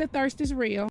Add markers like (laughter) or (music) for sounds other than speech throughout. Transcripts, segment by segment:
The thirst is real.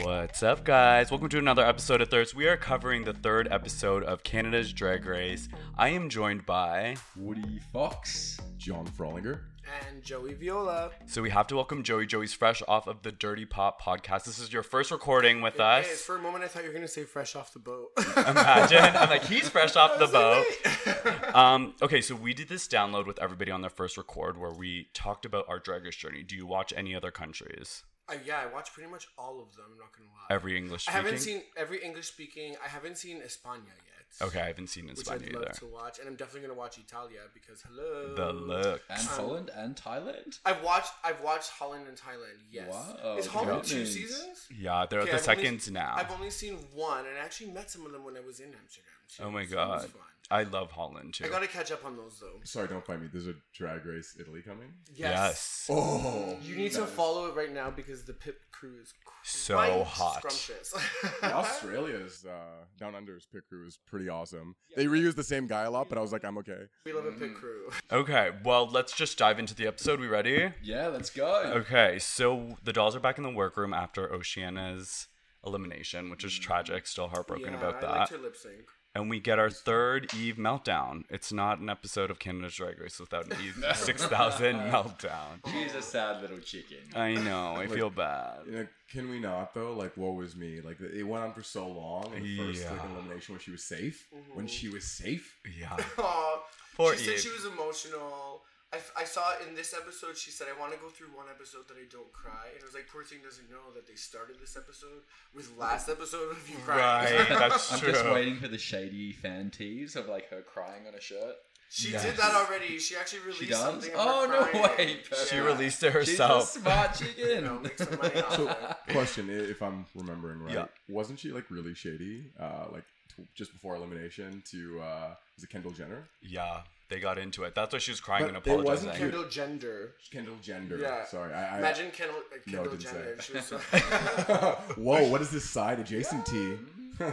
What's up, guys? Welcome to another episode of Thirst. We are covering the third episode of Canada's Drag Race. I am joined by. Woody Fox, John Frolinger. And Joey Viola. So we have to welcome Joey. Joey's fresh off of the Dirty Pop podcast. This is your first recording with Hey, us. for a moment, I thought you were gonna say fresh off the boat. Imagine. I'm like, he's fresh off the (laughs) boat. (laughs) Um, okay, so we did this download with everybody on their first record where we talked about our drag race journey. Do you watch any other countries? uh, yeah, I watch pretty much all of them. I'm not gonna lie. Every English I speaking? haven't seen every English speaking. I haven't seen España yet. Okay, I haven't seen in Which Spain I'd love either. to watch, and I'm definitely gonna watch Italia because hello. The look. And um, Holland and Thailand. I've watched. I've watched Holland and Thailand. Yes. Wow, Is Holland two goodness. seasons? Yeah, they're Okay, the I've only- seconds now. I've only seen one, and I actually met some of them when I was in Amsterdam. Too, Oh my so that was god. fun. I love Holland too. I gotta catch up on those though. Sorry, don't find me. There's a Drag Race Italy coming. Yes. Oh, You need to follow it right now because the pit crew is So hot. Scrumptious. (laughs) Australia's uh, Down Under's pit crew is pretty awesome. They reuse the same guy a lot, but I was like, I'm okay. we love a pit crew. Okay, well, let's just dive into the episode. We ready? Yeah, let's go. Okay, so the dolls are back in the workroom after Oceane's elimination, which is tragic. Still heartbroken yeah, about I that. liked her lip sync. And we get our third Eve meltdown. It's not an episode of Canada's Drag Race without an Eve (laughs) 6000 meltdown. She's a sad little chicken. I know, I feel bad. You know, can we not though? Like, what was me? Like, it went on for so long. And the first like, elimination when she was safe. When mm-hmm. she was safe. Yeah. (laughs) Aw, Poor she said she was emotional. I, f- I saw in this episode, she said, I want to go through one episode that I don't cry. And it was like, poor thing doesn't know that they started this episode with last episode of you crying. Right, (laughs) that's I'm true. just waiting for the shady fan tease of like her crying on a shirt. She Yes. did that already. She actually released She does. something. of Oh her no crying. way! She Yeah. released it She's a herself. smart chicken. You know, make some money off So, it. question: If I'm remembering right, Yeah. wasn't she like really shady? Uh, like t- just before elimination to uh, was it Kendall Jenner? Yeah, they got into it. That's why she was crying But and it wasn't apologizing. Kendall Gender. Kendall Jenner. Yeah. Sorry, I, I Imagine Kendall, uh, No, Kendall didn't say Jenner. it. She was so, (laughs) (laughs) Whoa, what is this side adjacent T? (laughs) um,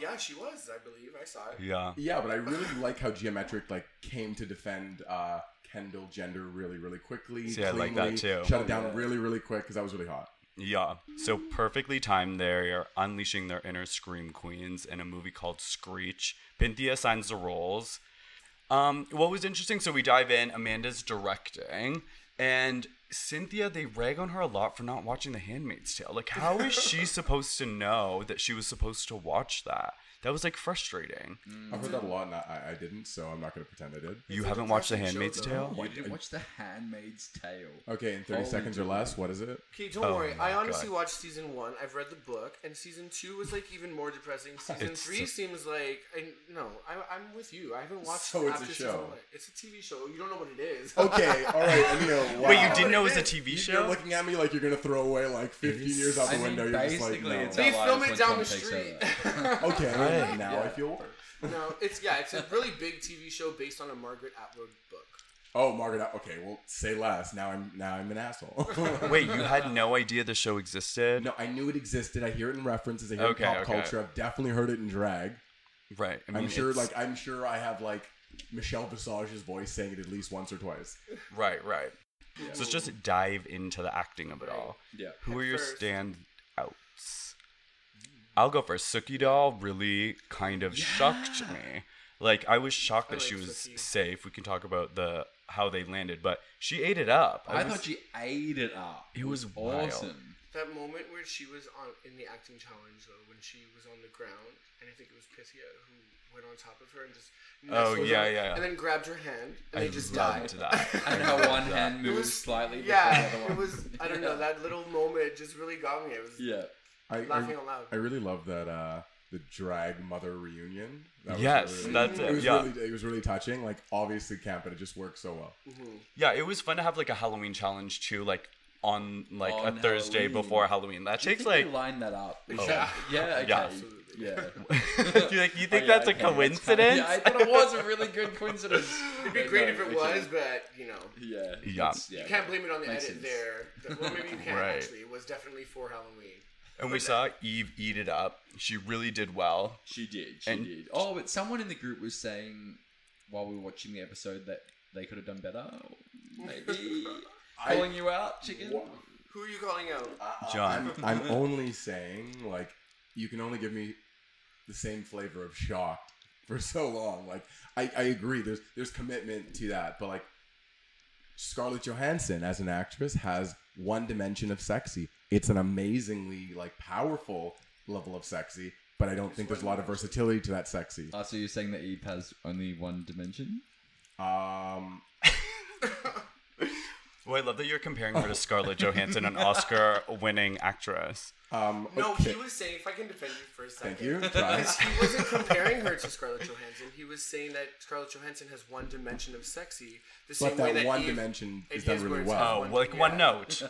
yeah, she was. I believe I saw it. Yeah. yeah, but I really like how Gia Metric like came to defend uh, Kendall Gender really, really quickly. See, I like that cleanly, too. Shut it down really, really quick because that was really hot. Yeah. So perfectly timed there. You're unleashing their inner scream queens in a movie called Screech. Pythia signs the roles. Um, what was interesting, so we dive in, Amanda's directing, and Synthia, they rag on her a lot for not watching The Handmaid's Tale. Like, how is she (laughs) supposed to know that she was supposed to watch that? That was like frustrating. I've heard that a lot, and I, I didn't, so I'm not going to pretend I did. You haven't watched The depressing show, Handmaid's. Tale? You didn't watch The Handmaid's Tale. Okay, in 30 Holy seconds or less, what is it? Okay, don't Oh worry. my I honestly God. watched season one. I've read the book, and season two was like even more depressing. (laughs) Season It's three so- seems like I, no. I, I'm with you. I haven't watched. So it's a after show. season one. It's a TV show. You don't know what it is. (laughs) Okay, all right, Emil. (laughs) Wow. Wait, you didn't know it was a TV You- show? You're looking at me like you're going to throw away like 15 years out the I mean, window. You're just like, basically, no. it's They our film lives it when down the Tom takes street. over. Okay, Right. now Yeah. I feel worse. no, it's yeah. It's a really big TV show based on a Margaret Atwood book. Oh, Margaret. Okay, well, say less. Now I'm now I'm an asshole. (laughs) Wait, you had no idea the show existed? no, I knew it existed. I hear it in references. I hear Okay, it in pop okay. culture. I've definitely heard it in drag. Right. I mean, I'm sure, it's- like I'm sure I have like Michelle Visage's voice saying it at least once or twice. Right, right. So let's just dive into the acting of it all. Yeah. Who are your first. standouts? I'll go first. Suki doll really kind of shocked me. Like I was shocked I that she was Suki. safe. We can talk about the how they landed, but she ate it up. I was- thought she ate it up. It was wild. awesome. That moment where she was on in the acting challenge though, when she was on the ground, and I think it was Pythia who went on top of her and just Oh, nestled yeah, her, yeah. and then grabbed her hand, and I they just died. that. And I her loved one hand It moved was slightly. before Yeah, the other it was. I don't know. (laughs) That little moment just really got me. It was yeah. I, laughing I, out loud. I really love that uh, the drag mother reunion. That was Yes, really- that's it. it, was yeah. really it was really touching. Like obviously camp, but it just worked so well. Yeah, it was fun to have like a Halloween challenge too, like on like On a Thursday Halloween. before Halloween. That Do you takes think like line that up? Is Yeah. (laughs) yeah. Okay. Yeah. Absolutely. Yeah. (laughs) you like you think Oh, yeah, that's a okay, kinda- coincidence? yeah, I thought it was a really good (laughs) coincidence. It'd be great no, if it okay. was, but you know, Yeah. Yeah. it's- you can't blame it on the Makes edit sense. there. Well, maybe you can Right. actually. It was definitely for Halloween. And we saw Eve eat it up. She really did well. She did. She And- did. Oh, but someone in the group was saying while we were watching the episode that they could have done better? Maybe (laughs) calling you out, chicken. Who are you calling out? Uh, uh, John. I'm, I'm only saying, like, you can only give me the same flavor of shocked for so long. Like, I, I agree. There's there's commitment to that, but like, Scarlett Johansson as an actress has one dimension of sexy. It's an amazingly like powerful level of sexy, but I don't think there's a lot of versatility to that sexy. Ah, so you're saying that Eve has only one dimension? Um, (laughs) Well, I love that you're comparing her to Scarlett Johansson, an (laughs) Oscar-winning actress. um, No, okay. he was saying, if I can defend you for a second. Thank you. Try. (laughs) He wasn't comparing her to Scarlett Johansson. He was saying that Scarlett Johansson has one dimension of sexy, the same But way that that one Eve- dimension in is done his really words, well. Oh, like one yeah. note.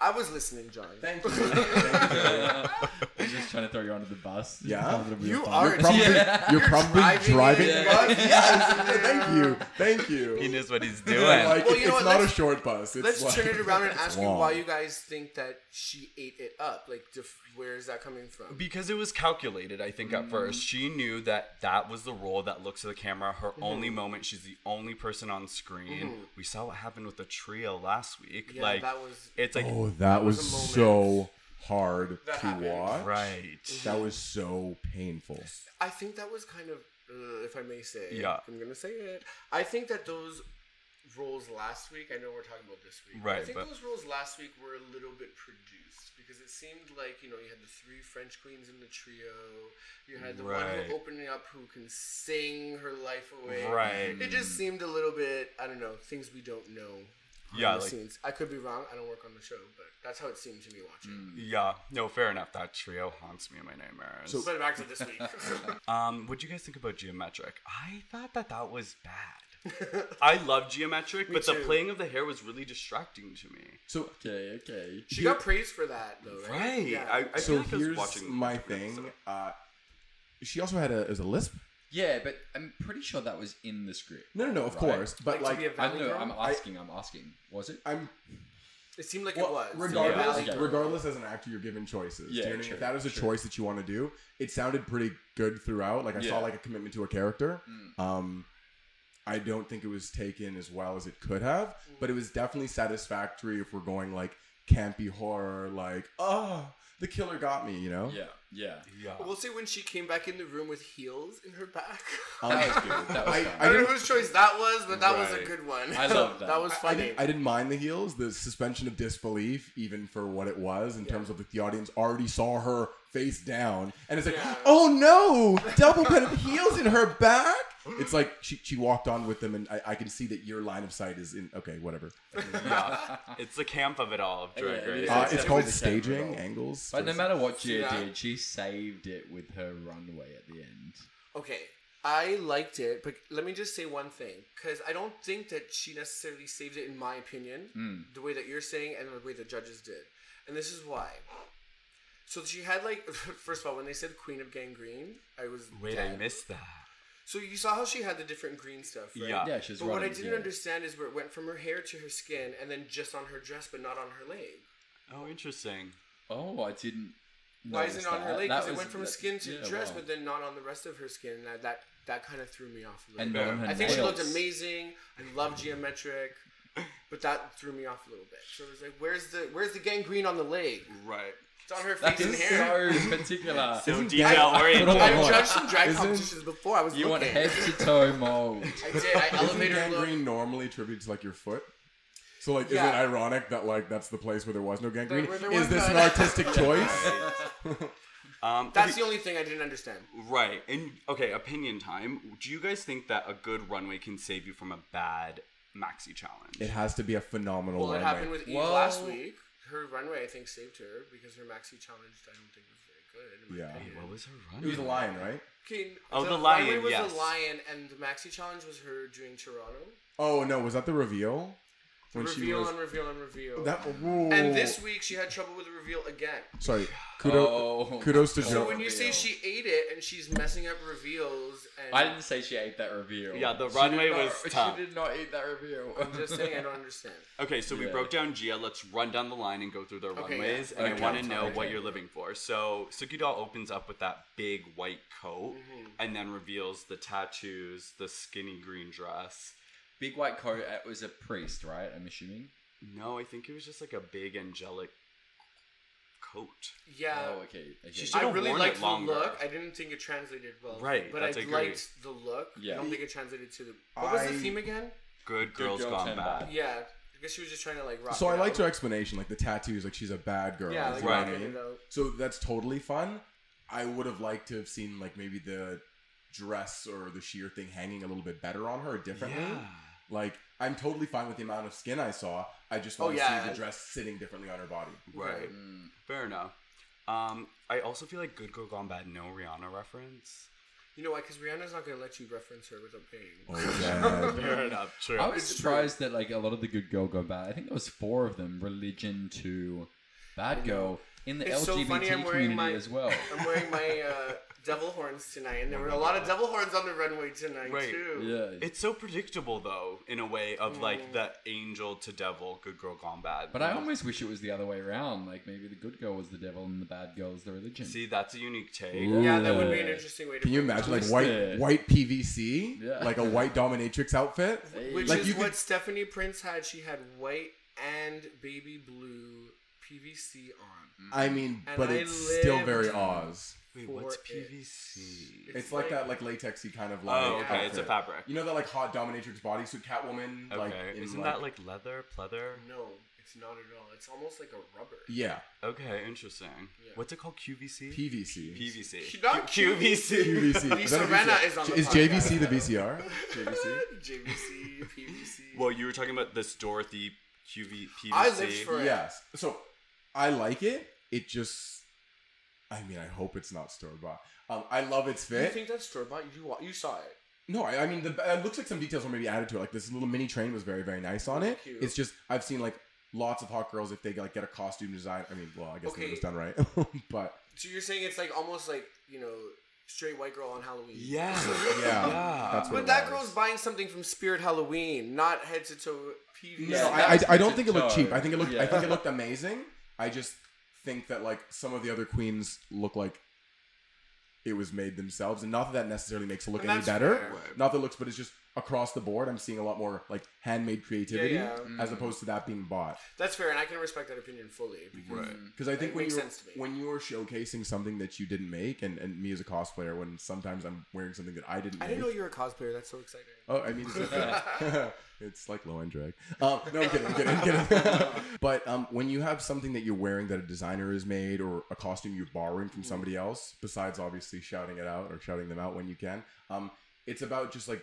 I was listening, John. Thank you. Thank you. (laughs) (laughs) I'm just trying to throw you under the bus. Yeah? Have a little bit You of fun. are (laughs) You're probably, Yeah. you're probably Driving driving. it. the bus. Yes. Thank you. Thank you. He knows what he's doing. Like, Well, it- you know it's what, not a let's- short bus. It's Let's like, turn it around and ask you why you guys think that she ate it up. Like, def- where is that coming from? Because it was calculated, I think, at mm. first. She knew that that was the role that looks at the camera, her mm-hmm. only moment. She's the only person on screen. Mm-hmm. We saw what happened with the trio last week. Yeah, like, that was- it's like, Oh, that was, was so hard That to happened. watch. right. That was so painful. I think that was kind of, uh, if I may say, Yeah. I'm gonna say it. I think that those roles last week. I know we're talking about this week. Right, I think but- those roles last week were a little bit produced because it seemed like you know you had the three French queens in the trio. You had the one Right. who opening up who can sing her life away. Right. It just seemed a little bit. I don't know things we don't know. Behind Yeah, the like- scenes. I could be wrong. I don't work on the show, but that's how it seemed to me watching. Yeah, no, fair enough. That trio haunts me in my nightmares. So- But back to this week. (laughs) um, what do you guys think about Gia Metric? I thought that that was bad. I love Gia Metric, (laughs) but the too. playing of the hair was really distracting to me. So, Okay, okay. she got praised for that, though, right? Right. Yeah. I, I so feel like I was here's watching my different thing. episode. Uh, she also had a, is a lisp. Yeah, but I'm pretty sure that was in the script. No, no, no, of Right. course. But Like to like, be a I Valley know. girl? I'm asking. I'm asking. Was it? I'm It seemed like well, it was. regardless. Yeah. Regardless, as an actor, you're given choices. Do you Yeah, know what I mean? true, if that is a true. choice that you want to do, it sounded pretty good throughout. Like I saw like a commitment to a character. Um, I don't think it was taken as well as it could have, but it was definitely satisfactory if we're going like campy horror, like oh, the killer got me, you know. Yeah, yeah. Yeah. We'll say when she came back in the room with heels in her back. Um, That (laughs) was good. That was I- fun. I don't know didn't- choice that was, but that was a good one. I love (laughs) that. that was I funny. didn't, I didn't mind the heels, the suspension of disbelief, even for what it was, in terms of like the audience already saw her face down, and it's like, Yeah. oh no, double pet of (laughs) heels in her back. It's like she, she walked on with them, and I, I can see that your line of sight is in. Okay, whatever. yeah. It's the camp of it all of Drag Yeah, Race. is. Uh, Yeah, it's called staging angles. But no matter what See Gia that? did, she saved it with her runway at the end. okay, I liked it, but let me just say one thing, because I don't think that she necessarily saved it, in my opinion, Hmm. the way that you're saying and the way the judges did, and this is why. So she had like, (laughs) first of all, when they said Queen of Gangrene, I was Wait, I missed that. So you saw how she had the different green stuff, right? Yeah. Yeah, she was But what I didn't yeah. understand is where it went from her hair to her skin, and then just on her dress, but not on her leg. Oh, interesting. Oh, I didn't. Why isn't it on her leg? Because it went from that- skin to yeah, dress, wow. but then not on the rest of her skin. And that that, that kind of threw me off a little And bit. her I think she looked amazing. I love Gia Metric, but that threw me off a little bit. So it was like, where's the where's the gangrene on the leg? Right. It's on her That face and is hair. so particular. (laughs) So Isn't detail oriented. Hold on, I've hold on. judged some drag Isn't- competitions before. I was You want looking. head to toe mold. I did. I Isn't elevated look. gangrene normally attributed to like your foot? So like, Yeah. is it ironic that like that's the place where there was no gangrene? where there is was this an none. artistic (laughs) choice? (laughs) Um, That's the only thing I didn't understand. right. And okay, opinion time. Do you guys think that a good runway can save you from a bad maxi challenge? It has to be a phenomenal Well, it runway. happened with Eve Well- last week. Her runway, I think, saved her because her maxi challenge, I don't think was very good. Yeah. opinion. what was her runway? It runway? was a lion, right? Okay, Oh, the, the lion, runway was yes. the lion, and the maxi challenge was her doing Toronto. Oh no, was that the reveal? When she reveal was on reveal on reveal. that. Ooh. and this week she had trouble with the reveal again. sorry, kudos, Oh, kudos to my Jo. So when you say she ate it and she's messing up reveals, and I didn't say she ate that reveal. Yeah, the She runway not- was (laughs) tough. She did not eat that reveal. I'm just saying I don't (laughs) understand. Okay, so we broke down Gia. Let's run down the line and go through their Okay, runways. yeah. And Okay. I want to know Okay. what you're living for. So Suki Doll opens up with that big white coat Mm-hmm. and then reveals the tattoos, the skinny green dress. Big white coat. It was a priest, right? I'm assuming. No, I think it was just like a big angelic coat. Yeah. oh, okay. okay. She I should've really worn it liked the longer. look. I didn't think it translated well. Right, But that's I agree. liked the look. Yeah. I don't think it translated to the. What was the I- theme again? Good Good girls girl gone turned bad. bad. Yeah. I guess she was just trying to like rock. So it I liked out. her explanation, like the tattoos, like she's a bad girl. Yeah, you like know what I rocking mean? it out. So that's totally fun. I would have liked to have seen like maybe the dress or the sheer thing hanging a little bit better on her differently. Yeah. Like I'm totally fine with the amount of skin I saw. I just Oh, want to see the dress sitting differently on her body. Right. Mm. Fair enough. Um, I also feel like Good Girl Gone Bad no Rihanna reference. You know why? Because Rihanna's not gonna let you reference her without paying. Oh, (laughs) yeah. Fair enough. True. I was It's surprised that like a lot of the good girl go bad. I think there was four of them. Religion to bad girl in the It's so LGBT funny I'm wearing community my- as well. I'm wearing my uh, (laughs) devil horns tonight, and there were a lot of devil horns on the runway tonight Right. too. Yeah. It's so predictable though, in a way of Mm. like the angel to devil, good girl gone bad. But I almost wish it was the other way around. Like maybe the good girl was the devil and the bad girl is the religion. see that's a unique take. Ooh. Yeah, that would be an interesting way to. Can you imagine like white Twisted. white PVC, Yeah. like a white dominatrix outfit? Which Like, is you what could- Stephanie Prince had. She had white and baby blue PVC on. I mean, And but I it's still very Oz. Wait, For what's it. PVC? It's like that like latexy kind of like. Oh, okay, it's a fabric. You know that like hot dominatrix bodysuit Catwoman, Okay, like in, isn't like, that like leather, pleather? No, it's not at all. It's almost like a rubber. yeah Okay, interesting. Yeah. What's it called? QVC. PVC? PVC. Not Q- QVC. QVC. Lisa Is that a Rinna VCR? is on the Is. JVC the VCR? JVC. (laughs) JVC, PVC. Well, you were talking about this Dorothy QV PVC. I lived for it. Yes. So I like it. It just. I mean, I hope it's not store bought. Um, I love its fit. You think that's store bought? You you saw it. No, I, I mean, the, it looks like some details were maybe added to it. Like this little mini train was very, very nice on it. Cute. It's just I've seen like lots of hot girls if they like get a costume design. I mean, well, I guess Okay. it was done right, (laughs) but So you're saying it's like almost like you know straight white girl on Halloween. Yeah. yeah, Yeah. (laughs) that's what. But that was. girl's buying something from Spirit Halloween, not head to toe PVC. No, Yeah, I, I, I don't think it looked cheap. I think it looked. I think it looked amazing. I just think that like some of the other queens look like it was made themselves, and not that that necessarily makes it look And any that's better. fair. Not that it looks, but it's just across the board. I'm seeing a lot more like handmade creativity Yeah, as opposed to that being bought. That's fair, and I can respect that opinion fully. Because Because I think That when makes you're sense to me. when you're showcasing something that you didn't make, and, and me as a cosplayer, when sometimes I'm wearing something that I didn't I didn't know you were a cosplayer. That's so exciting. Oh, I mean, it's, (laughs) (laughs) it's like low end drag. Um, no, I'm kidding, I'm kidding, I'm kidding. (laughs) but um, when you have something that you're wearing that a designer has made or a costume you're borrowing from somebody else, besides obviously shouting it out or shouting them out when you can, um, it's about just like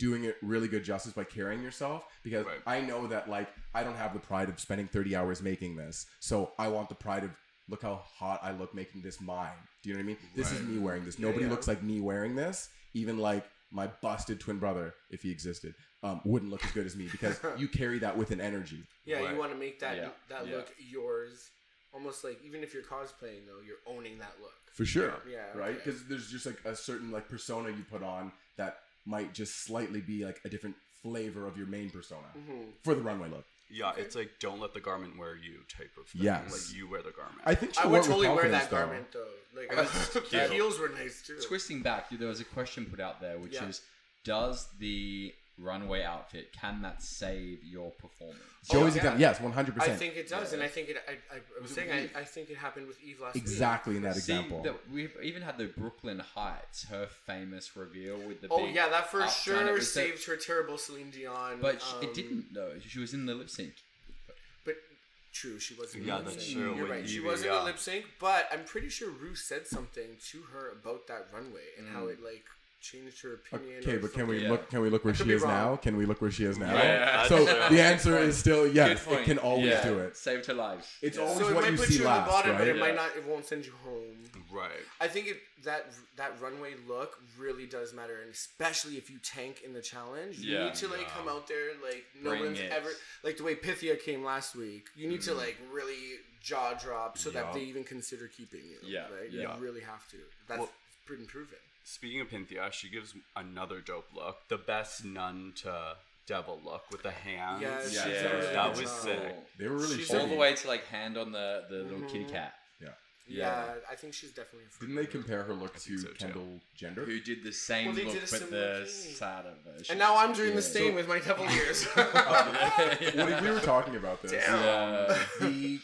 doing it really good justice by carrying yourself because Right. I know that like I don't have the pride of spending 30 hours making this. So I want the pride of look how hot I look making this mine. Do you know what I mean? This is me wearing this. Nobody yeah. looks like me wearing this. Even like my busted twin brother, if he existed, um, wouldn't look as good as me because (laughs) you carry that with an energy. Yeah, Right. you want to make that Yeah, that yeah. look yours. Almost like even if you're cosplaying though, you're owning that look. For sure. Yeah, Right? okay. Because there's just like a certain like persona you put on that might just slightly be like a different flavor of your main persona Mm-hmm. for the runway look. Yeah, it's like don't let the garment wear you type of thing. Yes. Like you wear the garment. I think she I would totally wear that though. garment though. Like (laughs) the cute. heels were nice too. Twisting back, there was a question put out there, which Yeah. is, does the runway outfit can that save your performance? Joey's yeah. example, yes, one hundred percent. I think it does, Yeah. and I think it. I, I, I was saying, I, I think it happened with Eve last week. Exactly in that See, example. that we've even had the Brooklyn Hytes, her famous reveal with the. Oh big yeah, that for upturn. Sure was the- saved her terrible Celine Dion. but sh um, it didn't though. She was in the lip sync. But true, she wasn't. Yeah, lip that's sync. true, You're with right. She wasn't yeah. in lip sync, but I'm pretty sure Rue said something to her about that runway and how Mm. it like changed her opinion. Okay, but can we. Yeah. look? Can we look where she is wrong. now? Can we look where she is now? Yeah. So the answer is still yes. It can always Yeah. do it. Saved her life. It's Yeah. always So it what might you put see you in last, the bottom, but right? it might not. It won't send you home. Right. I think it, that that runway look really does matter, and especially if you tank in the challenge, you Yeah. need to like Yeah. come out there like no Bring one's it. ever like the way Pythia came last week. You need to mm-hmm. like really jaw drop so Yeah. that they even consider keeping you. Yeah, right. yeah. You really have to. That's Well- been proven. Speaking of Pythia, she gives another dope look. The best nun to devil look with the hands. Yeah, Yeah, she's yeah, done a really that was job. sick. They were really She's all the way to like hand on the the little kitty Mhm. cat. Yeah. Yeah, I think she's definitely. A Didn't they compare her look to think so, too. Kendall Gender? Who did the same Well, they look did a but the thing. sadder version? And now I'm doing Yeah. the same with my devil (laughs) ears. (laughs) What- we were talking about this. Damn. Yeah. the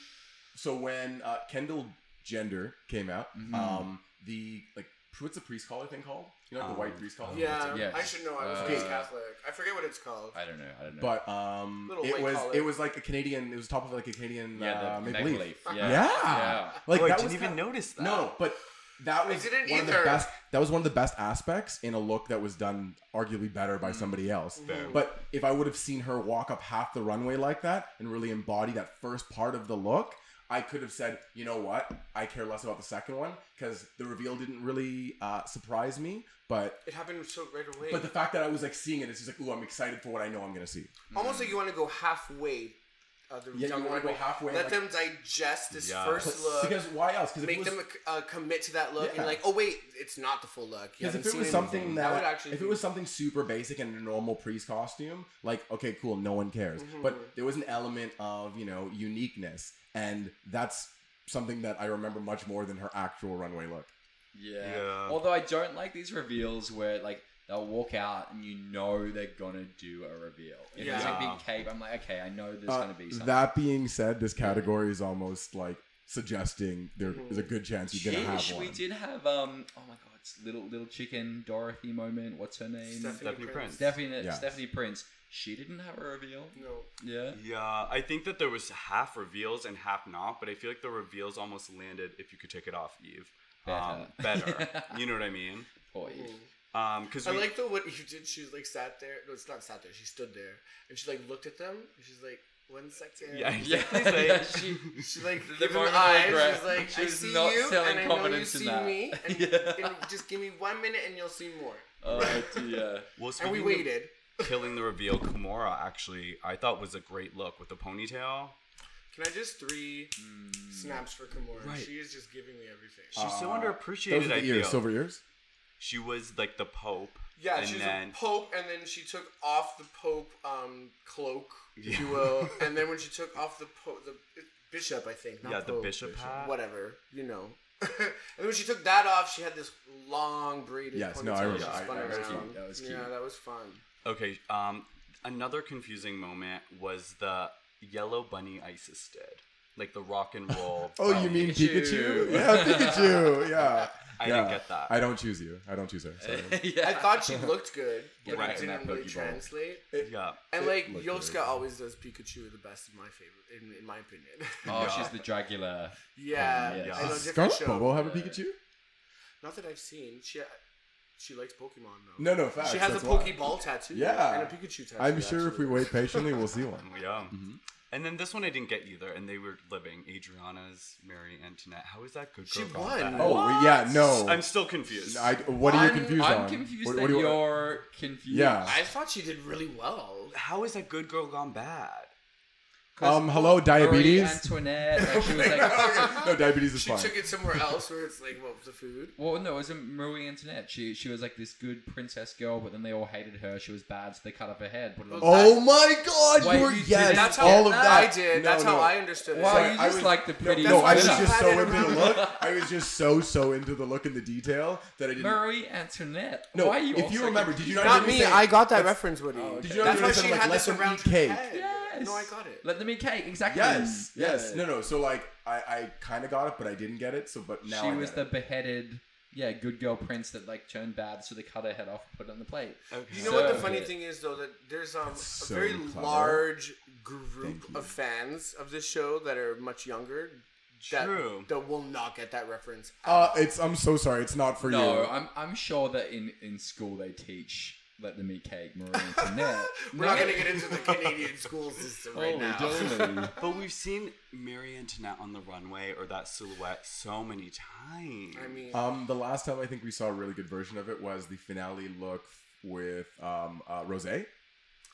so when uh, Kendall Gender came out, Mm-hmm. um, the like what's the priest collar thing called? You know, like the white Um, priest collar. yeah, Yes. I should know. I was Uh, raised Catholic. I forget what it's called. I don't know. I don't know. But um, Little it white was collar. it was like a Canadian. It was top of like a Canadian yeah, uh, the maple maple leaf. leaf. Yeah. Yeah. Yeah. like oh, I that didn't was even kinda- notice that. No, but that was didn't one of the either. best. That was one of the best aspects in a look that was done arguably better by somebody else. Fair. But if I would have seen her walk up half the runway like that and really embody that first part of the look, I could have said, you know what, I care less about the second one because the reveal didn't really uh, surprise me. But It happened so right away. but the fact that I was like seeing it, it's just like, ooh, I'm excited for what I know I'm gonna see. Almost like you want to go halfway. Uh, the Yeah, you wanna go halfway, Let like- them digest this Yeah. first look. Because why else? Because make them uh, commit to that look Yeah. and like, oh wait, it's not the full look. Because if it was something anything. that, would actually if it was something super basic and a normal priest costume, like okay, cool, no one cares. But there was an element of you know uniqueness, and that's something that I remember much more than her actual runway look. Yeah. Yeah. Although I don't like these reveals where like they'll walk out and you know they're gonna do a reveal. If it's like Yeah. big cape, I'm like, okay, I know there's Uh, gonna be something. that being said, this category is almost like suggesting there is a good chance you're gonna have Ish, one. we did have um oh my god, it's little little chicken Dorothy moment. What's her name? Stephanie, Stephanie Prince. Prince. Stephanie Yeah. Stephanie Prince. She didn't have a reveal. No. Yeah. Yeah, I think that there was half reveals and half not, but I feel like the reveals almost landed if you could take it off Eve. Um, Better. better. (laughs) you know what I mean? Poor Eve. Um, because I like the what you did. She was like sat there. No, it's not sat there. She stood there and she like looked at them. And she's like, one second. yeah, Yeah, (laughs) exactly. yeah, she She like The gave him moment eyes. regret. She's like, She I see not you, selling and I know you confidence in see that. me, (laughs) and, Yeah. and just give me one minute and you'll see more. Oh dear. (laughs) well, And we waited. Killing the reveal, Kimora actually I thought was a great look with the ponytail. Can I just three Hmm. snaps for Kimora? Right. She is just giving me everything. She's so Uh, underappreciated. Those are I ears, feel silver ears. She was like the Pope. Yeah, and she was then a pope, and then she took off the pope um, cloak, if Yeah. you will, (laughs) and then when she took off the pope, the bishop, I think, not yeah, the pope, bishop hat. whatever, you know. (laughs) and then when she took that off, she had this long braided Yes, ponytail. no, I remember. She I- spun that was around. cute. That was cute. Yeah, that was fun. Okay. Um, another confusing moment was the yellow bunny Isis did, like the rock and roll. (laughs) Oh, you mean Pikachu. Pikachu? Yeah, Pikachu. Yeah. I Yeah. didn't get that. I don't choose you. I don't choose her. (laughs) Yeah. I thought she looked good, (laughs) but Right. it didn't That really Pokeball. translate. yeah. And It like looked Yoska good. always does Pikachu the best in my favorite, in, in my opinion. Oh, she's the Dragula. yeah, yes. I know Does Scarlet. Bobo have a Pikachu? Not that I've seen. She she likes Pokemon though. No, no, facts. she has a that's why. Pokeball tattoo. Yeah. and a Pikachu tattoo. I'm sure if we wait patiently, we'll see (laughs) one. Yeah. Mm-hmm. And then this one I didn't get either, and they were living Adriana's Marie Antoinette. How is that good? She girl gone won. bad? Oh, we- yeah, no. I'm still confused. I, what are you I'm- confused on? I'm confused What- that what do you- you're confused. Yeah. I thought she did really well. How is that good girl gone bad? 'Cause Um, hello, Marie diabetes? Antoinette. Like, she (laughs) was like, (laughs) no, diabetes is fine. She fine. took it somewhere else where it's like, what was the food? well, no, it wasn't Marie Antoinette. She she was like this good princess girl, but then they all hated her. She was bad, so they cut off her head. Put it on. Oh my god, Wait, you were you yes, didn't That's how all of that. I did. No, That's no. how I understood it. Wow, Sorry, you I just was- like the pretty. No, I was just so it into the (laughs) look. I was just so so into the look and the detail that I didn't. Marie Antoinette. No, Why are you if also you remember, did you not Not me. I got that reference, Woody. Oh. Did you not That's hear why me say, she had let this around eat her cake? head. Yes. No, I got it. Let them eat cake. Exactly. Yes, Yeah. yes. No, no. So like, I, I kind of got it, but I didn't get it. So, but now she I was get the it. beheaded, yeah, good girl prince that like turned bad, so they cut her head off and put it on the plate. Okay. You know what the So funny good. thing is though that there's um, a so very clever. large Thank group you. of fans of this show that are much younger that True. that will not get that reference. Uh, it's. I'm so sorry. It's not for you. No, you. I'm I'm sure that in in school they teach let them eat cake, Marie Antoinette. (laughs) We're not going to get into the Canadian school system right now. totally. (laughs) But we've seen Marie Antoinette on the runway or that silhouette so many times. I mean, Um, the last time I think we saw a really good version of it was the finale look with um, uh, Rose.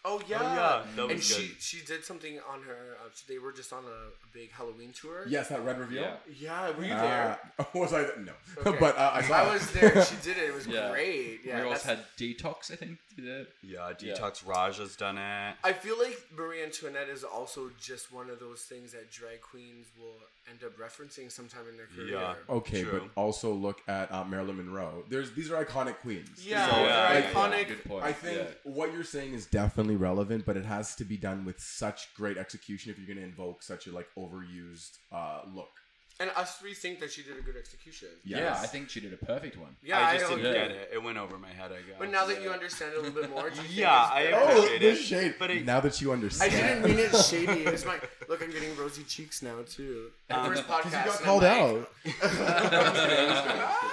Oh yeah, yeah, that and was she good. she did something on her. Uh, they were just on a, a big Halloween tour. Yes, that red reveal. Yeah. yeah. Were you Uh, there? (laughs) was I? No, Okay. (laughs) but uh, I saw. I was there. She (laughs) did it. It was Yeah. great. Yeah, we also had detox, I think. Did it? yeah, Detox Raj has done it. I feel like Marie Antoinette is also just one of those things that drag queens will end up referencing sometime in their career. Yeah. Okay, True. but also look at uh, Marilyn Monroe. There's these are iconic queens. Yeah, So, yeah, yeah, iconic. Good point. I think Yeah. what you're saying is definitely relevant, but it has to be done with such great execution if you're going to invoke such a like overused uh, look. And us three think that she did a good execution. Yes. Yeah, I think she did a perfect one. Yeah, I I, just don't. didn't get it. It went over my head, I guess. But now that you understand it a little bit more, do you think Yeah, it's I better? agree. Oh, appreciate the it, shade. but it- now that you understand I understand, didn't mean it shady. It's my look. I'm getting rosy cheeks now too. (laughs) Um, First because podcast. you got and I'm called like, (laughs) (laughs) out.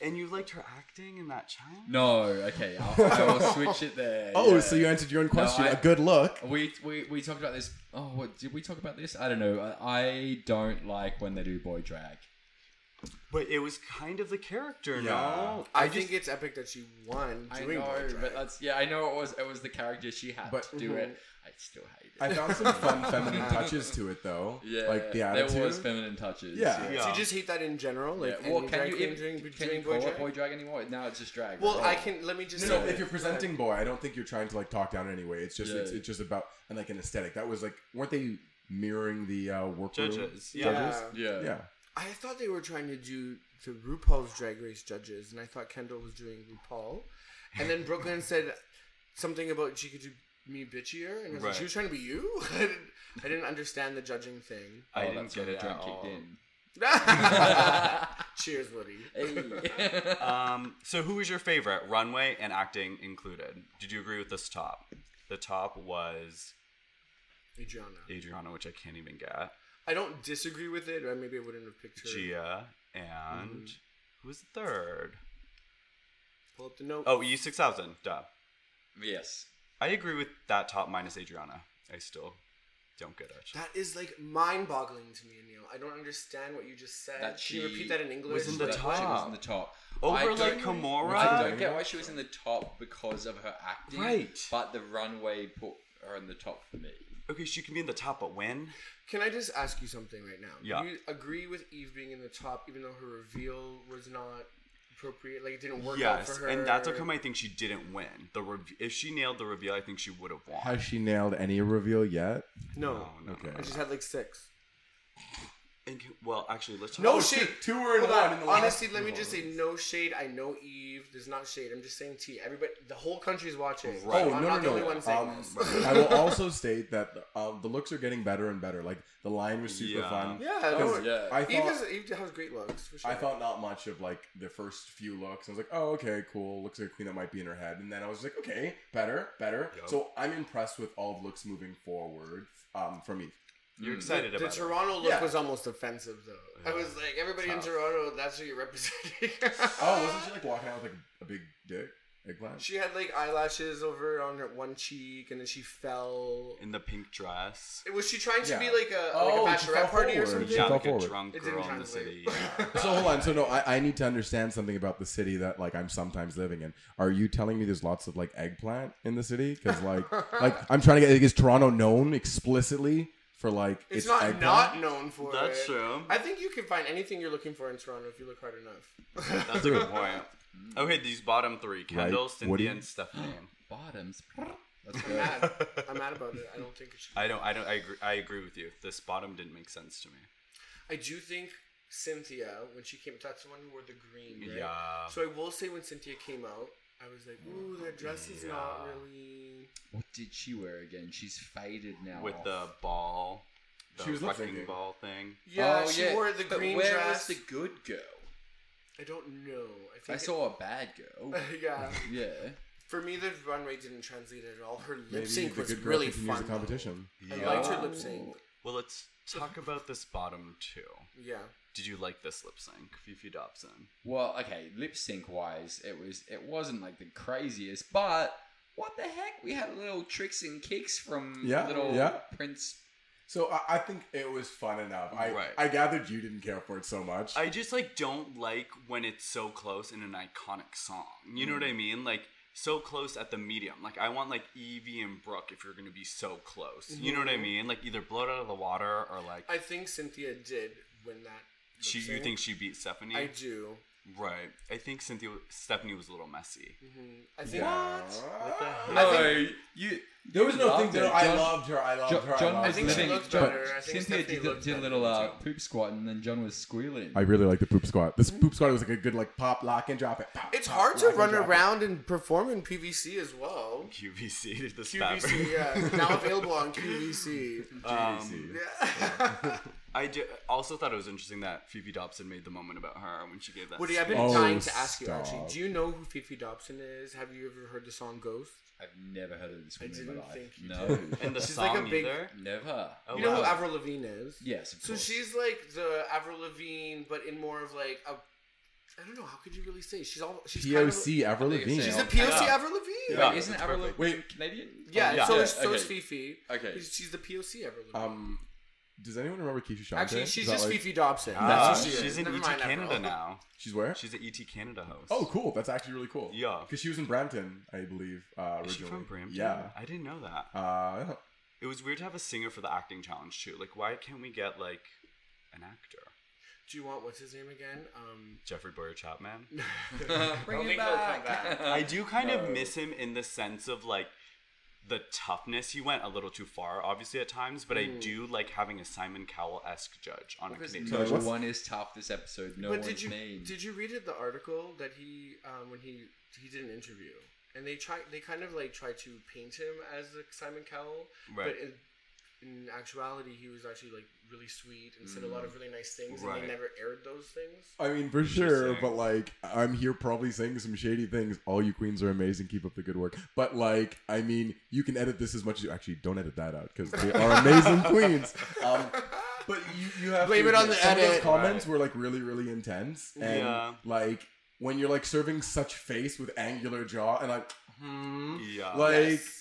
And you liked her acting in that challenge? No, okay, I'll, I will (laughs) switch it there. Oh, yeah. so you answered your own question. I- a good look. We, we we talked about this. Oh, what did we talk about this? I don't know. I, I don't like when they do boy drag. But it was kind of the character, Yeah. no? I think it's epic that she won I know, boy drag. but that's yeah. I know it was it was the character she had But- to do it. I still hate it. I found some fun (laughs) feminine touches to it, though. yeah, like the attitude. there was feminine touches. Yeah. Yeah. So you just hate that in general, like Yeah, Well, any can you, queen even, doing, can doing you boy drag? boy drag anymore? Now it's just drag. Well, right? I can. Let me just No, say. no. If you're presenting boy, I don't think you're trying to like talk down anyway. It's just Yeah. it's, it's just about and like an aesthetic. That was like weren't they mirroring the uh, workroom Judges, yeah. Judges? yeah, Yeah. I thought they were trying to do the RuPaul's Drag Race judges, and I thought Kendall was doing RuPaul, and then Brooklyn (laughs) said something about she could do me bitchier, and I was like, Right. she was trying to be you. (laughs) I didn't, I didn't understand the judging thing. I Oh, didn't that's get when it the at drunk all. kicked in. (laughs) Cheers, Woody. Hey. Um, so who was your favorite, runway and acting included? Did you agree with this top? The top was Adriana. Adriana, which I can't even get. I don't disagree with it, or maybe I wouldn't have picked her. Gia and mm-hmm. who was the third? Pull up the note. Oh, E six thousand. Duh. yes. I agree with that top minus Adriana. I still don't get it. That is like mind-boggling to me, Neil. I don't understand what you just said. That Can you she repeat that in English? was in the That top. She was in the top. Over I like don't- Kimora? I don't get why she was in the top because of her acting. Right. But the runway put her in the top for me. Okay, she can be in the top, but when? Can I just ask you something right now? Yeah. Do you agree with Eve being in the top, even though her reveal was not appropriate? Like it didn't work out Yes, for her. and that's how come I think she didn't win. The rev- if she nailed the reveal, I think she would have won. Has she nailed any reveal yet? No. No, no, Okay. I just had like six. And can- well, actually, let's talk No Oh, shade. two- two were in Hold one on. in the last Honestly, let me just say no shade. I know Eve. There's not shade. I'm just saying tea. Everybody, the whole country's watching. Right. Oh I'm no not no the only no! one saying Um, this. (laughs) I will also state that um, the looks are getting better and better. Like the line was super Yeah. fun. Yeah, Because no, yeah. I Eve, thought has, Eve has great looks for sure. I thought not much of like the first few looks. I was like, oh okay, cool. Looks like a queen that might be in her head. And then I was like, okay, better, better. Yep. So I'm impressed with all the looks moving forward um, from Eve. You're mm. excited the, the it. Toronto look Yeah. was almost offensive though. I was like, everybody in Toronto, that's who you're representing. (laughs) Oh, wasn't she like walking out with like a big dick eggplant? She had like eyelashes over on her one cheek, and then she fell. in the pink dress. Was she trying to Yeah. be like a Oh, like a she fell bachelorette party or something? She Yeah, fell like a forward. drunk It didn't girl in the city. translate. (laughs) So hold on. So no, I, I need to understand something about the city that like I'm sometimes living in. Are you telling me there's lots of like eggplant in the city? Because like like I'm trying to get like, is Toronto known explicitly for like It's, its not eggplant? not known for That's it. true. I think you can find anything you're looking for in Toronto if you look hard enough. That's a good point. Oh, okay, these bottom three: Kendall, Right. Cindy, Woody? and Stephanie. (gasps) Bottoms. That's I'm mad. I'm mad about it. I don't think it should. I don't. I don't. I agree. I agree with you. This bottom didn't make sense to me. I do think Synthia, when she came, that's the one who wore the green. Right? Yeah. So I will say, when Synthia came out, I was like, "Ooh, that dress is not really." What did she wear again? She's faded now. With the ball, the She was lip wrecking syncing. ball thing. Yeah, oh, she yeah. wore the but green where dress. was the good girl? I don't know. I I think it- saw a bad girl. (laughs) yeah. yeah. For me, the runway didn't translate at all. Her lip sync was good girl really continues fun. the competition. I liked her lip sync. Oh. Well, let's talk about this bottom two. Yeah. Did you like this lip sync, Fefe Dobson? Well, okay, lip sync wise, it was it wasn't like the craziest, but what the heck? We had little tricks and kicks from Yeah, little yeah. Prince. So I, I think it was fun enough. I Right. I gathered you didn't care for it so much. I just like don't like when it's so close in an iconic song. You know what I mm. mean? Like so close at the medium. Like I want like Evie and Brooke if you're gonna be so close. You know what I mm-hmm. mean? Like either blow it out of the water or like I think Synthia did win that. she. You think she beat Stephanie? I do. Right. I think Synthia Stephanie was a little messy. I think. yeah. No, you. There was no thing. it. There. I loved her. I loved Jo- her. I John loved was I think her. she living. looked better. I think Synthia Stephanie did, looked did a little uh, poop squat, and then John was squealing. I really like the poop squat. This poop squat was like a good like pop, lock, and drop it. Pop, It's pop, hard to lock, and run it. around and perform in PVC as well. QVC the QVC, yeah, now available on (laughs) QVC. Um, Yeah. (laughs) I ju- also thought it was interesting that Fefe Dobson made the moment about her when she gave that. Woody, I've been Oh, dying to ask you stop. actually. Do you know who Fefe Dobson is? Have you ever heard the song Ghost? I've never heard of this I woman in my didn't life. think you no, (laughs) and the She's song like a big- either. never. Oh, you know who wow. Avril Lavigne is? Yes, of So course. she's like the Avril Lavigne, but in more of like a. I don't know. How could you really say? She's all. She's kind of. POC Avril I think Lavigne. it's She's a POC Yeah. Avril Lavigne. Wait, isn't that's Avril perfect. Lavigne Wait. Canadian? Yeah, Oh, yeah. so, Yeah, is, so is okay. Fefe. Okay. She's, she's the POC Avril Lavigne. Um, does anyone remember Keshia Chanté? Actually, she's just like- Fefe Dobson. Ah, That's who she she's is. in Never ET Canada now. She's where? She's an ET Canada host. Oh, cool. That's actually really cool. Yeah. Because she was in Brampton, I believe. Uh, originally. Is she from Brampton? Yeah. I didn't know that. Uh, It was weird to have a singer for the acting challenge too. Like, why can't we get like an actor? Do you want what's his name again? Um, (laughs) Jeffrey Bowyer Chapman. (laughs) Bring I it think he'll back. back. I do kind of miss him in the sense of like the toughness. He went a little too far, obviously at times, but I do like having a Simon Cowell esque judge on a Because Canadian. no what's- one is tough this episode. No but one's did you mean. did you read it the article that he um, when he he did an interview and they try they kind of like tried to paint him as the Simon Cowell, Right. but in, in actuality he was actually like really sweet and said a lot of really nice things and they never aired those things. I mean, for sure, Interesting. but like, I'm here probably saying some shady things. All you queens are amazing. Keep up the good work. But like, I mean, you can edit this as much as you actually don't edit that out because they are amazing (laughs) queens. Um, but you, you have Blame to it on admit, the some of those edit. comments were like really, really intense, and Yeah. like when you're like serving such face with angular jaw and like, hmm, Yeah. like Yes.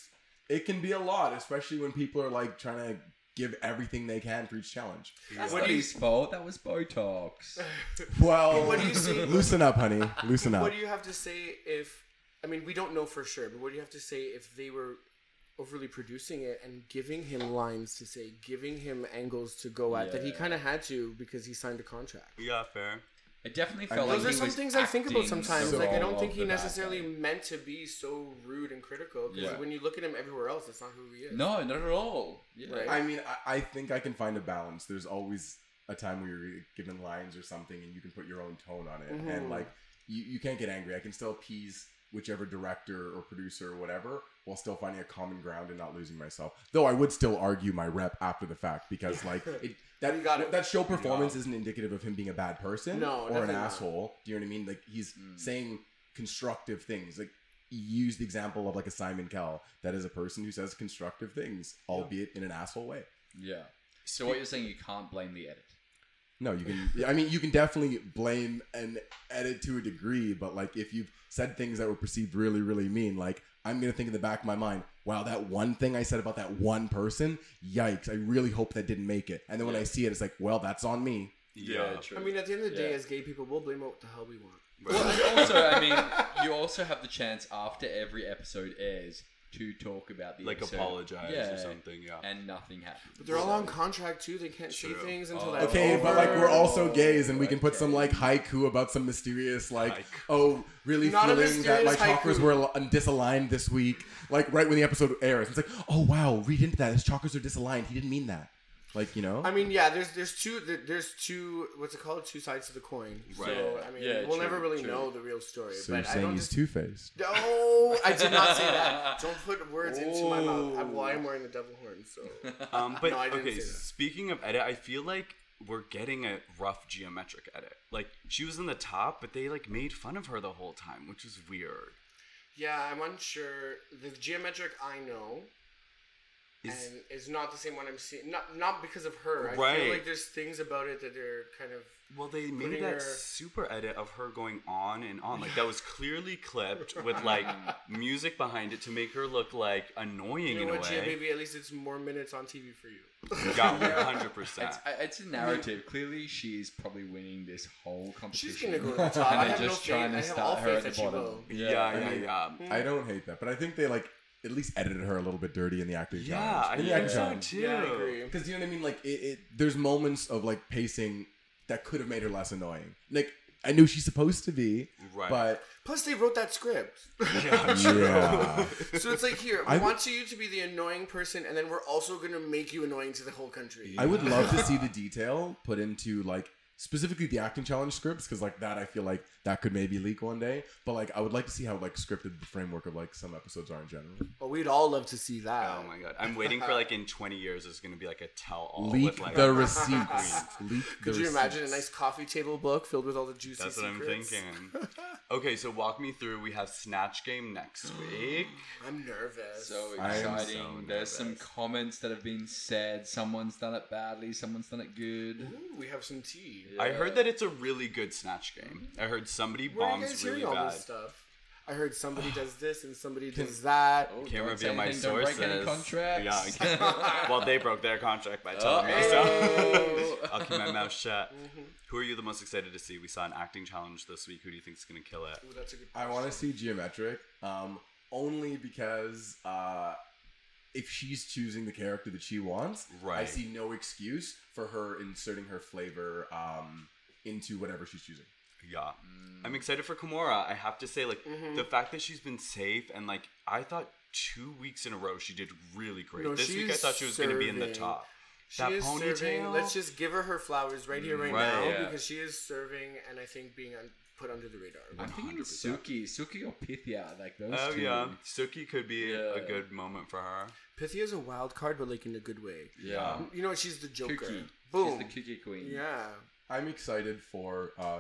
It can be a lot, especially when people are like trying to give everything they can for each challenge. That's What not his fault. That was Botox. (laughs) Well, What do you see- loosen up, honey. Loosen up. What do you have to say if I mean we don't know for sure, but what do you have to say if they were overly producing it and giving him lines to say, giving him angles to go at that he kind of had to because he signed a contract. yeah, fair. It definitely I mean- like Those are he some was things I think about sometimes. so like I don't think he necessarily though. meant to be so rude and critical. Because Yeah. when you look at him everywhere else, it's not who he is. No, not at all. Yeah. Right. I mean, I, I think I can find a balance. There's always a time where you're given lines or something and you can put your own tone on it. Mm-hmm. And like, you, you can't get angry. I can still appease whichever director or producer or whatever while still finding a common ground and not losing myself. Though I would still argue my rep after the fact because like (laughs) it, that You got it. that show performance isn't indicative of him being a bad person No, or an definitely not. asshole. Do you know what I mean? Like he's Mm. saying constructive things. Like you use the example of like a Simon Cowell that is a person who says constructive things, albeit in an asshole way. Yeah. So what you're saying, you can't blame the edit. No, you can. I mean, you can definitely blame and edit to a degree, but like if you've said things that were perceived really, really mean, like I'm gonna think in the back of my mind, wow, that one thing I said about that one person, yikes! I really hope that didn't make it. And then when I see it, it's like, well, that's on me. Yeah. true. I mean, at the end of the day, Yeah. as gay people, we'll blame what the hell we want. Well, and also, I mean, you also have the chance after every episode airs to talk about the Like episode. apologize or something, yeah. and nothing happens. But they're all on contract too. They can't say True. things until Oh, that's Okay, over. but like we're also gays, and we can put Okay. some like haiku about some mysterious, like, Haiku. oh, really Not a feeling that my mysterious chakras haiku. were al- disaligned this week. Like right when the episode airs, it's like, oh wow, read into that. His chakras are disaligned. He didn't mean that. Like you know. I mean, yeah. There's there's two there- there's two what's it called? Two sides to the coin. So Right. I mean, Yeah, we'll true, never really true. know the real story. so you're but I saying don't he's just, two faced. No, I did not say that. (laughs) Don't put words into my mouth. I, well, I am wearing the devil horn, so (laughs) Um, but No, I didn't okay, say that. speaking of edit, I feel like we're getting a rough Gia Metric edit. Like she was in the top, but they like made fun of her the whole time, which was weird. yeah, I'm unsure. The Gia Metric I know. Is- and it's not the same one I'm seeing. Not not because of her. I Right. feel like there's things about it that are kind of. Well, they made that her- super edit of her going on and on. Like, that was (laughs) clearly clipped with, like, music behind it to make her look, like, annoying You in know a what, Gia, way. baby? At least it's more minutes on TV for you. Got (laughs) me 100%. It's, it's a narrative. Clearly, she's probably winning this whole competition. She's gonna go to (laughs) the top. I they're have no just faith. to I have start her at that the she bottom. will. yeah, yeah, I mean, yeah. I don't hate that, but I think they like at least edited her a little bit dirty in the acting Yeah, challenge. I In the think so challenge. too. Yeah, I agree. Because you know what I mean? Like, it, it, there's moments of like pacing that could have made her less annoying. Like, I knew she's supposed to be, Right. but Plus, they wrote that script. Yeah, (laughs) true. yeah, so it's like, here, we I- want you to be the annoying person, and then we're also going to make you annoying to the whole country. I would love to (laughs) see the detail put into like specifically the acting challenge scripts because like that I feel like that could maybe leak one day. But like I would like to see how like scripted the framework of like some episodes are in general. Well, we'd all love to see that. Oh my god. I'm waiting for, like, in 20 years, there's going to be, like, a tell all. Leak with, like, the receipts. Leak the Could you imagine a nice coffee table book filled with all the juicy That's what I'm thinking. Okay, so walk me through. We have Snatch Game next (gasps) week. I'm nervous. So exciting. so There's some comments that have been said. Someone's done it badly. Someone's done it good. Ooh, we have some tea. I heard that it's a really good Snatch Game. I heard somebody Where are you bombs guys really hearing all bad. this stuff? I heard somebody (sighs) does this and somebody does that. Oh, Can't reveal my anything, don't sources. break any contracts. Yeah. (laughs) well, they broke their contract by telling me, so I'll keep my mouth shut. Mm-hmm. Who are you the most excited to see? We saw an acting challenge this week. Who do you think is going to kill it? Ooh, that's a good. I want to see Gia Metric, um, only because uh, if she's choosing the character that she wants, I see no excuse for her inserting her flavor um, into whatever she's choosing. Yeah. Mm. I'm excited for Kimora. I have to say, like, Mm-hmm. the fact that she's been safe and, like, I thought two weeks in a row she did really great. No, this week I thought she was going to be in the top. She that is ponytail. serving. Let's just give her her flowers right here, right, Right, now, yeah. because she is serving, and I think being un- put under the radar. I'm thinking 100%. Suki, Suki or Pythia, like those Oh two. yeah, Suki could be a good moment for her. Pythia's a wild card, but like in a good way. yeah. You know? She's the Joker. Kooky. Boom. She's the Kooky Queen. Yeah. I'm excited for uh,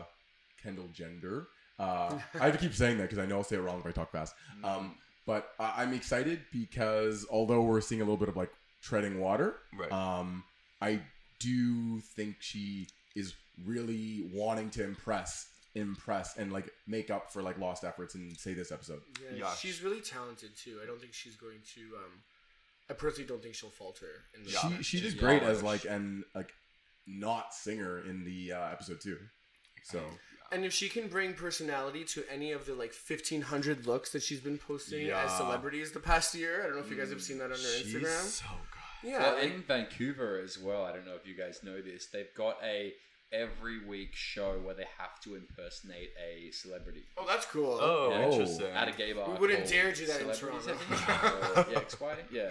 Kendall Gender. Uh, I have to keep saying that because I know I'll say it wrong if I talk fast. Um, but uh, I'm excited because although we're seeing a little bit of like treading water, Right. um, I do think she is really wanting to impress, impress, and like make up for like lost efforts in say this episode. Yeah, Yeah. she's really talented too. I don't think she's going to. Um, I personally don't think she'll falter. In the Yeah. She she did she's great as like an like not singer in the uh, episode too. So and if she can bring personality to any of the like fifteen hundred looks that she's been posting Yeah. as celebrities the past year, I don't know if you guys have seen that on her She's Instagram. so good. Yeah, Well, like- in Vancouver as well, I don't know if you guys know this, they've got a every week show where they have to impersonate a celebrity. oh, that's cool. Oh, Yeah. interesting. At a gay bar. We wouldn't dare do that in Toronto. I think. Or- yeah, XY. Yeah.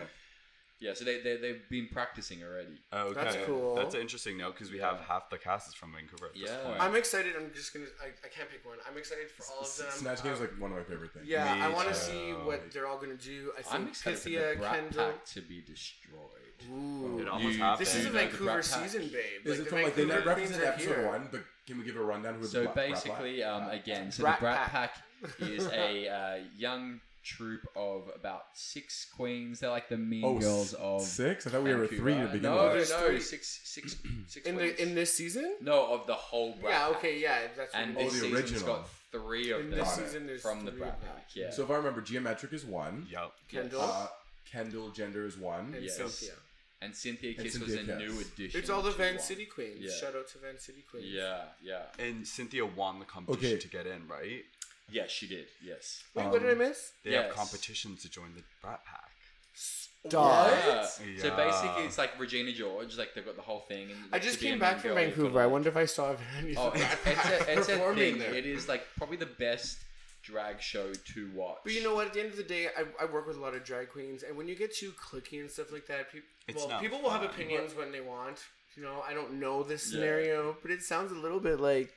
Yeah, so they, they, they've been practicing already. okay. That's cool. That's an interesting note because we have half the cast is from Vancouver at this Yeah. point. I'm excited. I'm just gonna. I, I can't pick one. I'm excited for all of them. Snatch Game is Um, like one of my favorite things. Yeah, Me I want to too. see what they're all gonna do. I I'm think excited for the Brat Kendall. Pack to be destroyed. Ooh. It almost You- happened. This is a You know the Vancouver Brat Pack? season, babe. Is Like, it from like they Vancouver never queens referenced are episode here. one, but can we give a rundown who So the Brat- Brat Pack? basically, um, again, so Brat the Brat Pack. Pack is a (laughs) uh, young troop of about six queens. They're like the mean Oh, girls s- of six? I thought we were Vancouver. three to begin no, with. No, Three. no, six, six, six (clears throat) in queens. the in this season. no, of the whole Brat Yeah. Pack. Okay. Yeah. That's what And it Oh, this is. the season's original. got three of In them this season, there's from the three Brat of them. Pack. Yeah. So if I remember, Gia Metric is one. Yep. Kendall Uh, Kendall Gender is one. and yes. Synthia. and Synthia And Kiss was a Kiss. new addition. It's all the to Van one. City Queens. Yeah. Shout out to Van City Queens. Yeah, yeah. And Synthia won the competition Okay. to get in, right? Yes, she did. Yes. Wait, what did I Um, miss? They Yes. have competitions to join the Brat Pack. Stop. Yeah. So Yeah. basically, it's like Regina George. Like they've got the whole thing. And I just to be a came mean back from girl, you've Vancouver. got I to- wonder if I saw any Oh, it's, it's, a, it's a performing thing. there. It is like probably the best drag show to watch. But you know what? At the end of the day, I, I work with a lot of drag queens, and when you get too clicky and stuff like that, people It's well, not people will have fun. opinions when they want. You know, I don't know this Yeah. scenario, but it sounds a little bit like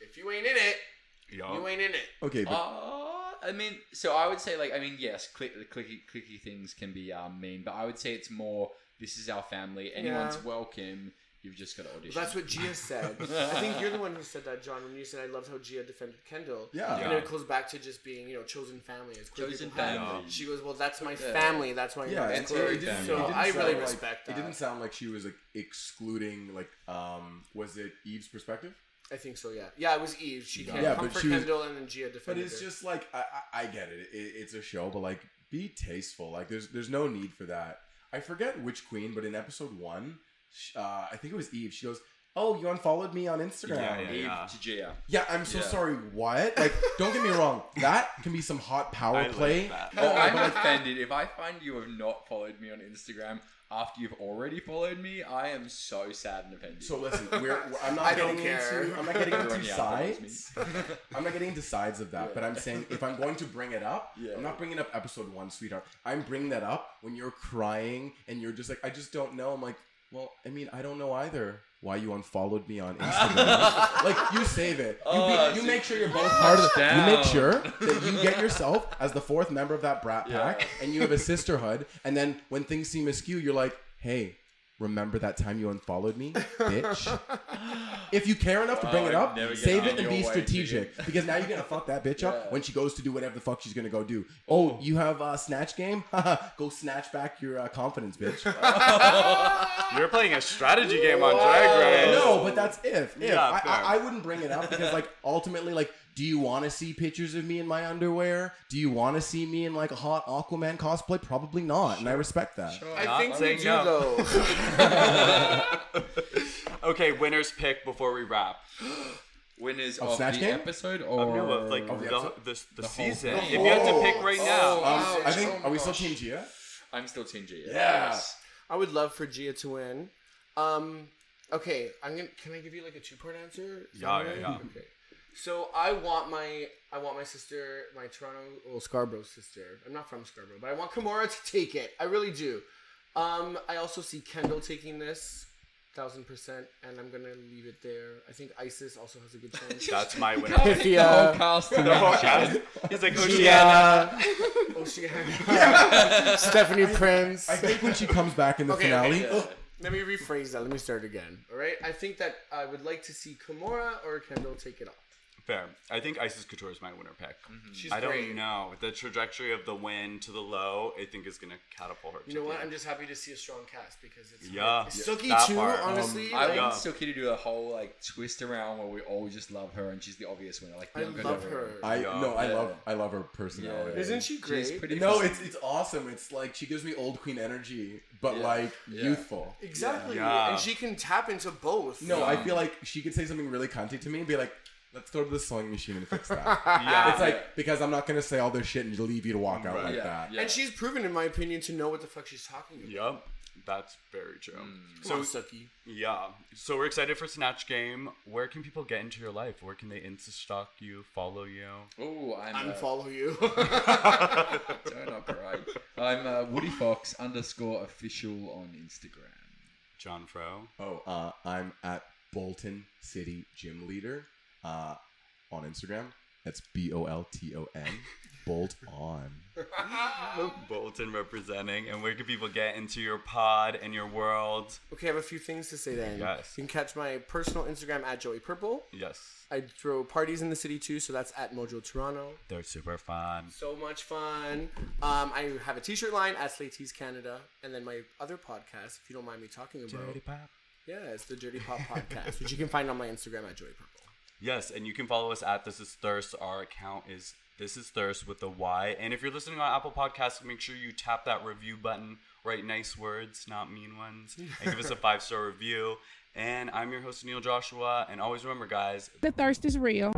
if you ain't in it, Yup. you ain't in it. Okay, but Uh, I mean, so I would say like I mean, yes, click, clicky clicky things can be um, mean, but I would say it's more. This is our family. Anyone's Yeah. welcome. You've just got to audition. That's what Gia said. (laughs) I think you're the one who said that, John, when you said I loved how Gia defended Kendall. Yeah. And it goes back to just being, you know, chosen family. As queer Chosen people have. family. She goes, well, that's my Yeah. family. That's why Yeah, I'm and It's so very it didn't, family. it didn't I sound really like- respect It didn't sound like she was like excluding like um was it Eve's perspective? I think so, yeah. Yeah, it was Eve. She can't Yeah, come but for she was- Kendall, and then Gia defended. But defended it's her. just like I, I, I get it. it. It's a show, but like be tasteful. Like there's there's no need for that. I forget which queen, but in episode one, uh, I think it was Eve. She goes, "Oh, you unfollowed me on Instagram." Yeah, yeah, Eve yeah. to Gia. Yeah, I'm so Yeah. sorry. What? Like, don't get me wrong. (laughs) That can be some hot power I like play. that. Oh, I'm offended. If I find you have not followed me on Instagram after you've already followed me, I am so sad and offended. So listen, we're, I'm (laughs) not I don't getting care. into I'm not getting Everyone, into yeah, follows me. sides. I'm not getting into sides of that, but I'm saying if I'm going to bring it up, Yeah. I'm not bringing up episode one, sweetheart. I'm bringing that up when you're crying and you're just like, I just don't know. I'm like, well, I mean, I don't know either. Why you unfollowed me on (laughs) Instagram? like you save it. You, Oh, be, you make sure you're both part of. The, you make sure that you get (laughs) yourself as the fourth member of that brat pack, Yeah. and you have a sisterhood. And then when things seem askew, you're like, hey. Remember that time you unfollowed me, (laughs) bitch? if you care enough to bring Oh, it up, save it and be strategic. because now you're gonna fuck that bitch up (laughs) when she goes to do whatever the fuck she's gonna go do. Oh, you have a snatch game? (laughs) go snatch back your uh, confidence, bitch. You're playing a strategy game on Drag Race. no, but that's if. if. Yeah, I. I, I wouldn't bring it up because, like, ultimately, like, do you want to see pictures of me in my underwear? Do you want to see me in like a hot Aquaman cosplay? Probably not, and I respect that. I Not think we saying do, no. though. (laughs) Okay, winners pick before we wrap. (gasps) Winners Of of Snatch the Game? episode Um, or no, but, like Of the the, episode? the, the, The whole season. thing. If you had to Oh. pick right now, Oh, Um, Ouch. I think. Oh are we still gosh. Team Gia? I'm still Team Gia. Yeah. I would love for Gia to win. Um, okay, I'm gonna. Can I give you like a two part answer? Is that Yeah, yeah, yeah. Okay. So I want my I want my sister, my Toronto, well Scarborough sister. I'm not from Scarborough, but I want Kimora to take it. I really do. Um, I also see Kendall taking this, thousand percent, and I'm gonna leave it there. I think Icesis also has a good chance. (laughs) that's my winner. Pythia. The whole cast The whole tonight. cast. He's like Oceana. Oceana, (laughs) Stephanie Prince. I think when she comes back in the Okay, finale, okay. Let me rephrase that. Let me start again. All right. I think that I would like to see Kimora or Kendall take it off. Fair. I think Icesis Couture is my winner pick. Mm-hmm. She's I don't great. know. The trajectory of the win to the low, I think is going to catapult her. You know what? the- I'm just happy to see a strong cast because it's Yeah. It's Suki That too. part. Um, honestly, I like, want Yeah. Suki to do a whole like twist around where we all just love her and she's the obvious winner. Like I love Del her. Rio. I Yeah. no, I love I love her personality. Yeah. Isn't she She's great? pretty No, it's it's awesome. It's like she gives me old queen energy, but Yeah. like Yeah. youthful. exactly. Yeah. And she can tap into both. No, Yeah. I feel like she could say something really cunty to me and be like, "Let's go to the sewing machine and fix that." (laughs) Yeah. it's like because I'm not gonna say all this shit and leave you to walk out Right. like Yeah, that. yeah. And she's proven, in my opinion, to know what the fuck she's talking about. Yup. That's very true. So So Suki. yeah, so we're excited for Snatch Game. Where can people get into your life? Where can they insta stalk you, follow you? Oh, I'm uh, Unfollow you. Don't not cry. I'm uh, Woody Fox underscore official on Instagram. John Fro. Oh, uh, I'm at Bolton City Gym Leader uh, on Instagram. That's B O L T O N. Bolt on. (laughs) Bolton representing. And where can people get into your pod and your world? okay, I have a few things to say then. Yes. You can catch my personal Instagram at Joey Purple. Yes, I throw parties in the city too, so that's at Mojo Toronto. they're super fun. So much fun. Um, I have a t-shirt line at Slatees Canada, and then my other podcast, if you don't mind me talking about, Dirty Pop. yeah, it's the Dirty Pop (laughs) Podcast, which you can find on my Instagram at Joey Purple. Yes, and you can follow us at This Is Thirst. Our account is This Is Thirst with a Y. And if you're listening on Apple Podcasts, make sure you tap that review button, write nice words, not mean ones, and give us a (laughs) five star review. And I'm your host, Neil Joshua. And always remember, guys, The thirst is real.